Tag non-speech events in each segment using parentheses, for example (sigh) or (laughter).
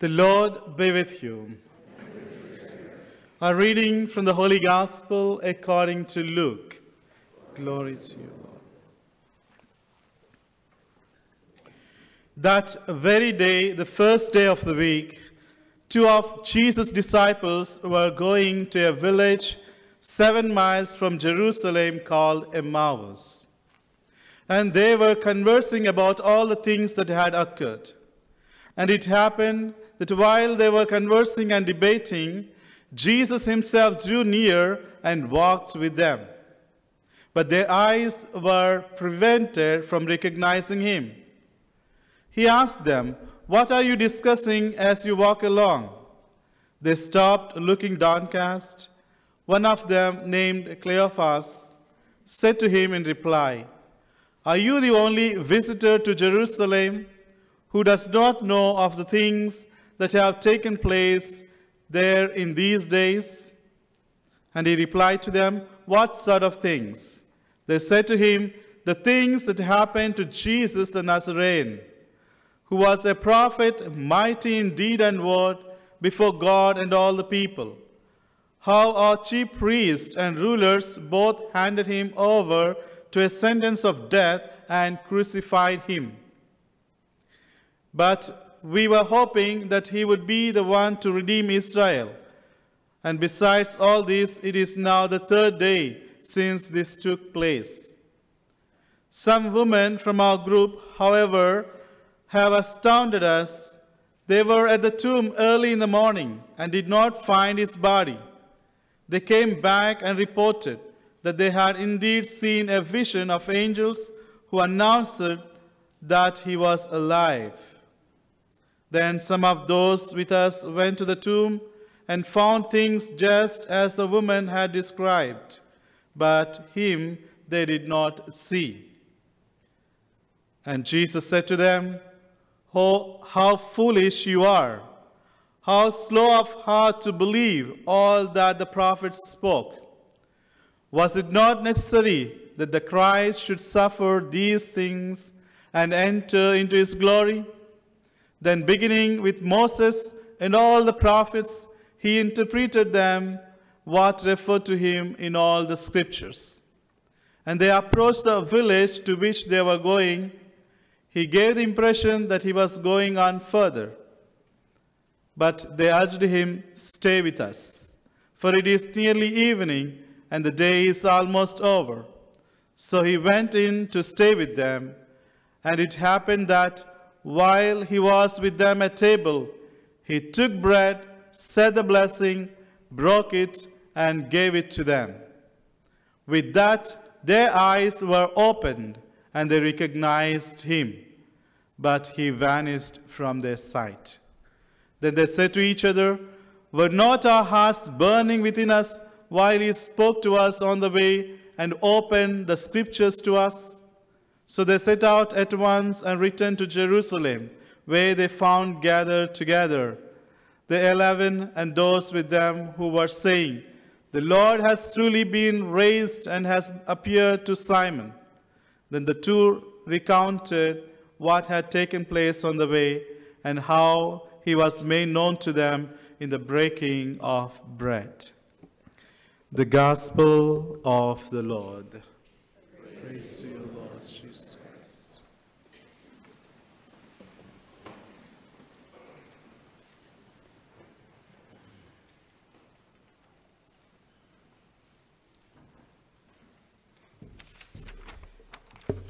The Lord be with you. A reading from the Holy Gospel according to Luke. Glory to you, Lord. That very day, the first day of the week, two of Jesus' disciples were going to a village seven miles from Jerusalem called Emmaus. And they were conversing about all the things that had occurred. And it happened that while they were conversing and debating, Jesus himself drew near and walked with them. But their eyes were prevented from recognizing him. He asked them, What are you discussing as you walk along? They stopped, looking downcast. One of them, named Cleophas, said to him in reply, Are you the only visitor to Jerusalem who does not know of the things that have taken place there in these days? And he replied to them, What sort of things? They said to him, The things that happened to Jesus the Nazarene, who was a prophet, mighty in deed and word, before God and all the people. How our chief priests and rulers both handed him over to a sentence of death and crucified him. But we were hoping that he would be the one to redeem Israel. And besides all this, it is now the third day since this took place. Some women from our group, however, have astounded us. They were at the tomb early in the morning and did not find his body. They came back and reported that they had indeed seen a vision of angels who announced that he was alive. Then some of those with us went to the tomb and found things just as the woman had described, but him they did not see. And Jesus said to them, Oh, how foolish you are! How slow of heart to believe all that the prophets spoke. Was it not necessary that the Christ should suffer these things and enter into his glory? Then, beginning with Moses and all the prophets, he interpreted them what referred to him in all the scriptures. And they approached the village to which they were going. He gave the impression that he was going on further. But they urged him, Stay with us, for it is nearly evening, and the day is almost over. So he went in to stay with them. And it happened that while he was with them at table, he took bread, said the blessing, broke it, and gave it to them. With that, their eyes were opened, and they recognized him, but he vanished from their sight. Then they said to each other, Were not our hearts burning within us while he spoke to us on the way and opened the scriptures to us? So they set out at once and returned to Jerusalem, where they found gathered together the eleven and those with them who were saying, The Lord has truly been raised and has appeared to Simon. Then the two recounted what had taken place on the way and how he was made known to them in the breaking of bread. The Gospel of the Lord. Praise to you, Lord. Jesus Christ.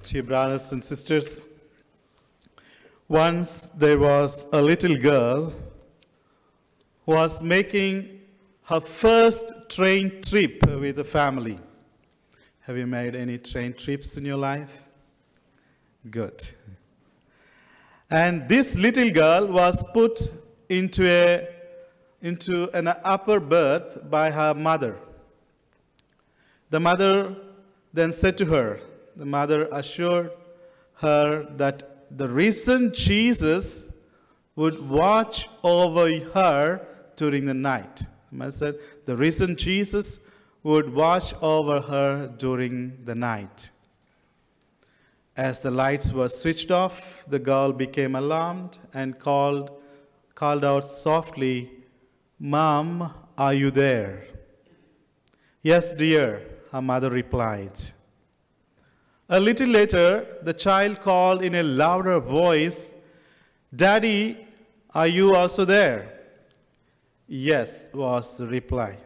Dear brothers and sisters, once there was a little girl who was making her first train trip with the family. Have you made any train trips in your life? Good. And this little girl was put into, a, into an upper berth by her mother. The mother then said to her, the mother assured her that the reason Jesus would watch over her during the night. I said, the reason Jesus would watch over her during the night. As the lights were switched off, the girl became alarmed and called, called out softly, Mom, are you there? Yes, dear, her mother replied. A little later, the child called in a louder voice, Daddy, are you also there? Yes, was the reply.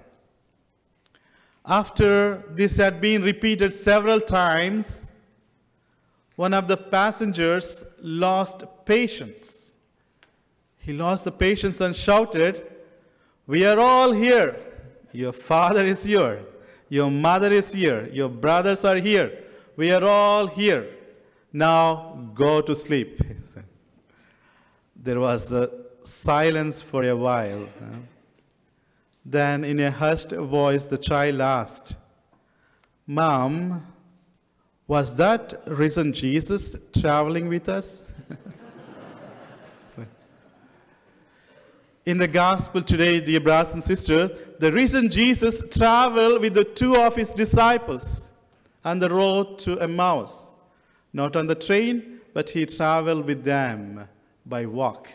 After this had been repeated several times, one of the passengers lost patience. He lost the patience and shouted, We are all here. Your father is here. Your mother is here. Your brothers are here. We are all here. Now go to sleep. (laughs) there was a silence for a while. Then, in a hushed voice, the child asked, Mom, was that risen Jesus traveling with us? (laughs) in the gospel today, dear brothers and sisters, the risen Jesus traveled with the two of his disciples on the road to Emmaus. Not on the train, but he traveled with them by walk.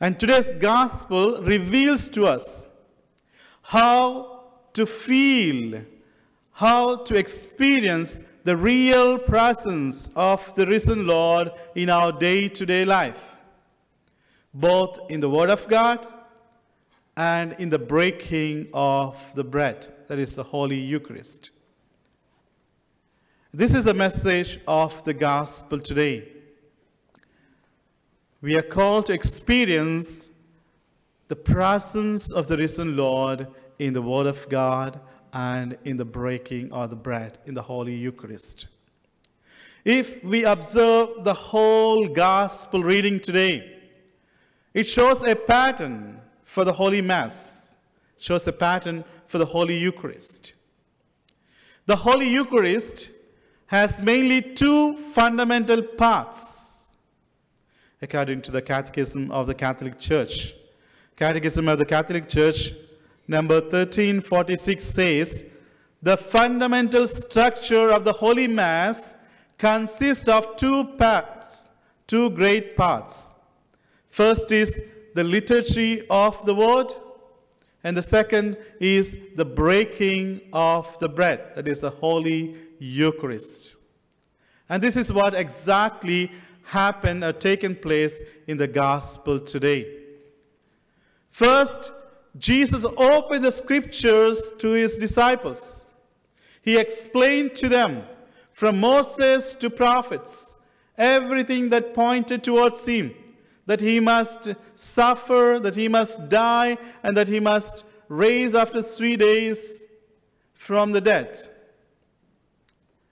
And today's gospel reveals to us how to feel, how to experience the real presence of the risen Lord in our day to day life both in the Word of God and in the breaking of the bread, that is the Holy Eucharist. This is the message of the gospel today. We are called to experience the presence of the risen Lord in the Word of God and in the breaking of the bread, in the Holy Eucharist. If we observe the whole gospel reading today, it shows a pattern for the Holy Mass, it shows a pattern for the Holy Eucharist. The Holy Eucharist has mainly two fundamental parts, according to the Catechism of the Catholic Church. Catechism of the Catholic Church, number 1346 says, the fundamental structure of the Holy Mass consists of two parts, two great parts. First is the liturgy of the word, and the second is the breaking of the bread, that is the Holy Eucharist. And this is what exactly happened or taken place in the gospel today. First, Jesus opened the scriptures to his disciples. He explained to them from Moses to prophets everything that pointed towards him that he must suffer, that he must die, and that he must raise after three days from the dead.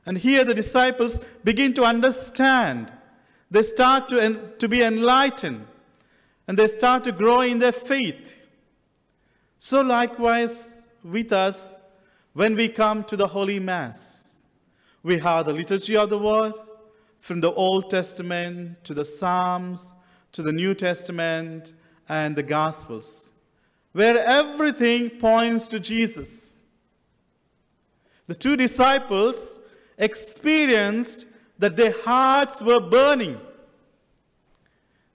And here the disciples begin to understand. They start to, to be enlightened and they start to grow in their faith. So, likewise, with us, when we come to the Holy Mass, we have the liturgy of the Word from the Old Testament to the Psalms to the New Testament and the Gospels, where everything points to Jesus. The two disciples experienced that their hearts were burning.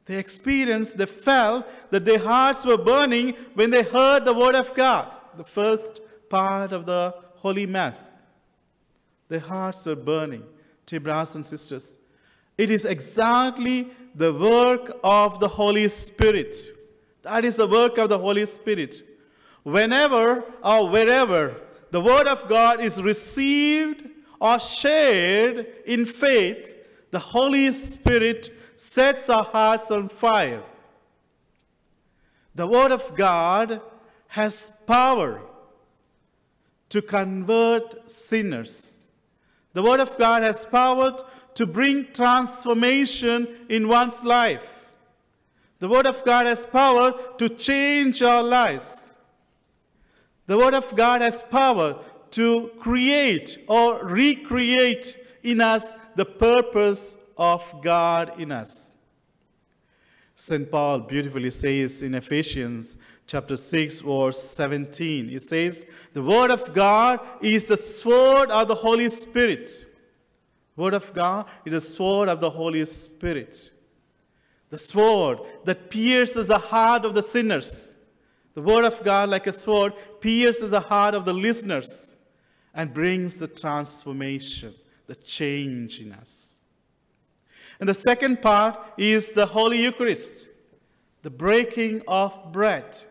They experienced, they felt that their hearts were burning when they heard the Word of God, the first part of the Holy Mass. Their hearts were burning. Dear brothers and sisters, it is exactly the work of the Holy Spirit. That is the work of the Holy Spirit. Whenever or wherever the Word of God is received or shared in faith, the Holy Spirit sets our hearts on fire. The Word of God has power to convert sinners. The Word of God has power to bring transformation in one's life. The Word of God has power to change our lives. The Word of God has power to create or recreate in us the purpose of God in us. St. Paul beautifully says in Ephesians chapter 6, verse 17, he says, The Word of God is the sword of the Holy Spirit Word of God is the sword of the Holy Spirit. the sword that pierces the heart of the sinners. The Word of God, like a sword, pierces the heart of the listeners and brings the transformation, the change in us. And the second part is the Holy Eucharist, the breaking of bread.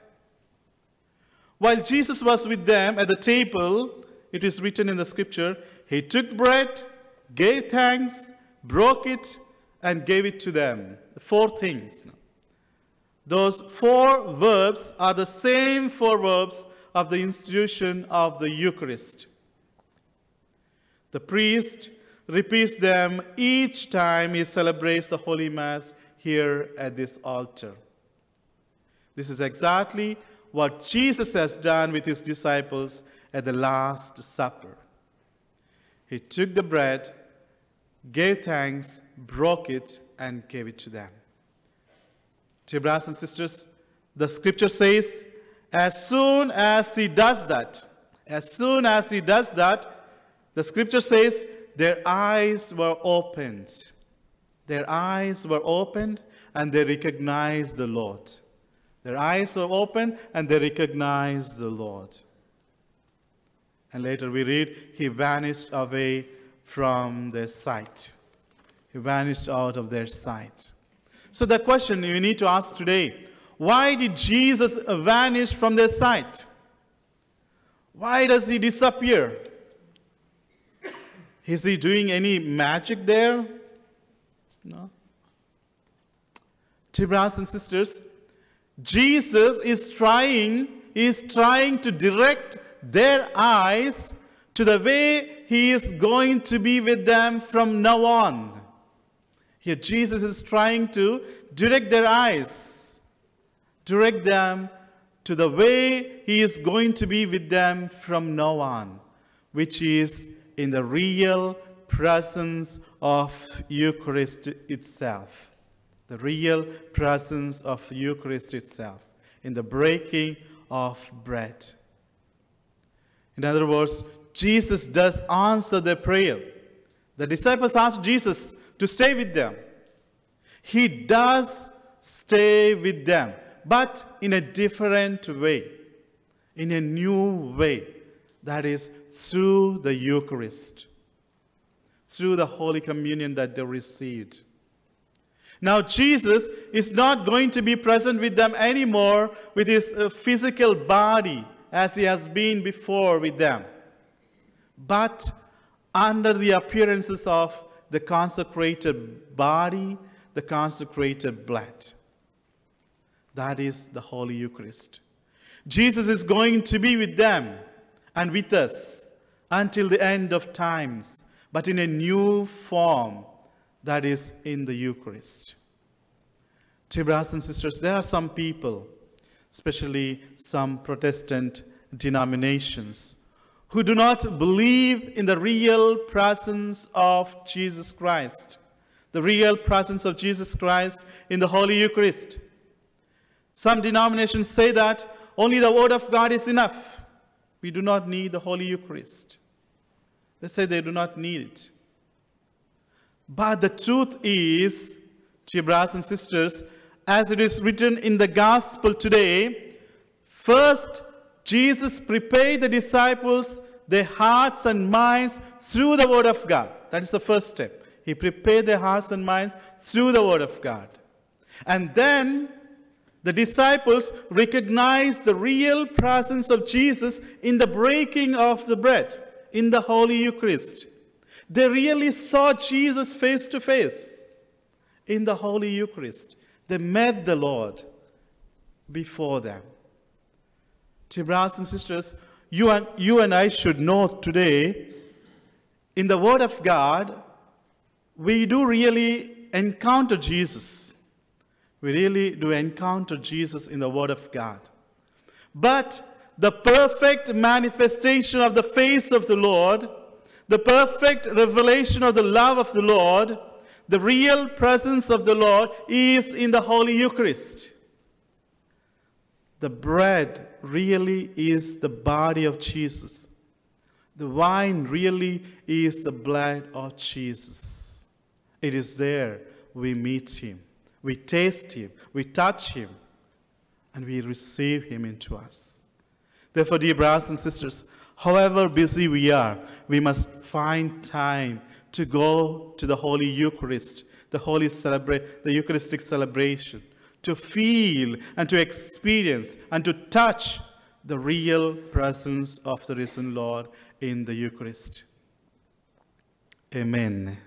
While Jesus was with them at the table, it is written in the scripture, he took bread, gave thanks, broke it, and gave it to them. Four things. Those four verbs are the same four verbs of the institution of the Eucharist. The priest repeats them each time he celebrates the Holy Mass here at this altar. This is exactly what Jesus has done with his disciples at the Last Supper. He took the bread, gave thanks, broke it, and gave it to them. Dear brothers and sisters, the scripture says, as soon as he does that, as soon as he does that, the scripture says, their eyes were opened. Their eyes were opened and they recognized the Lord. Their eyes were opened and they recognized the Lord. And later we read, He vanished away from their sight. He vanished out of their sight. So the question you need to ask today why did Jesus vanish from their sight? Why does he disappear? Is he doing any magic there? No. Dear brothers and sisters, Jesus is trying, is trying to direct their eyes to the way he is going to be with them from now on. Here, Jesus is trying to direct their eyes, direct them to the way he is going to be with them from now on, which is in the real presence of Eucharist itself the real presence of Eucharist itself, in the breaking of bread. In other words, Jesus does answer their prayer. The disciples asked Jesus to stay with them. He does stay with them, but in a different way, in a new way. That is through the Eucharist, through the Holy Communion that they received. Now, Jesus is not going to be present with them anymore with his uh, physical body as he has been before with them, but under the appearances of the consecrated body, the consecrated blood. That is the Holy Eucharist. Jesus is going to be with them and with us until the end of times, but in a new form that is in the Eucharist. Dear brothers and sisters, there are some people, especially some Protestant denominations, who do not believe in the real presence of Jesus Christ, the real presence of Jesus Christ in the Holy Eucharist. Some denominations say that only the Word of God is enough. We do not need the Holy Eucharist. They say they do not need it. But the truth is, dear brothers and sisters, as it is written in the gospel today, first Jesus prepared the disciples their hearts and minds through the word of God. That is the first step. He prepared their hearts and minds through the word of God. And then the disciples recognized the real presence of Jesus in the breaking of the bread, in the Holy Eucharist. They really saw Jesus face to face in the Holy Eucharist. They met the Lord before them. Dear brothers and sisters, you and, you and I should know today, in the Word of God, we do really encounter Jesus. We really do encounter Jesus in the Word of God. But the perfect manifestation of the face of the Lord the perfect revelation of the love of the Lord, the real presence of the Lord is in the Holy Eucharist. The bread really is the body of Jesus. The wine really is the blood of Jesus. It is there we meet him. We taste Him, we touch Him, and we receive Him into us. Therefore, dear brothers and sisters, however busy we are, we must find time to go to the Holy Eucharist, the Holy celebrate, the Eucharistic celebration, to feel and to experience and to touch the real presence of the risen Lord in the Eucharist. Amen.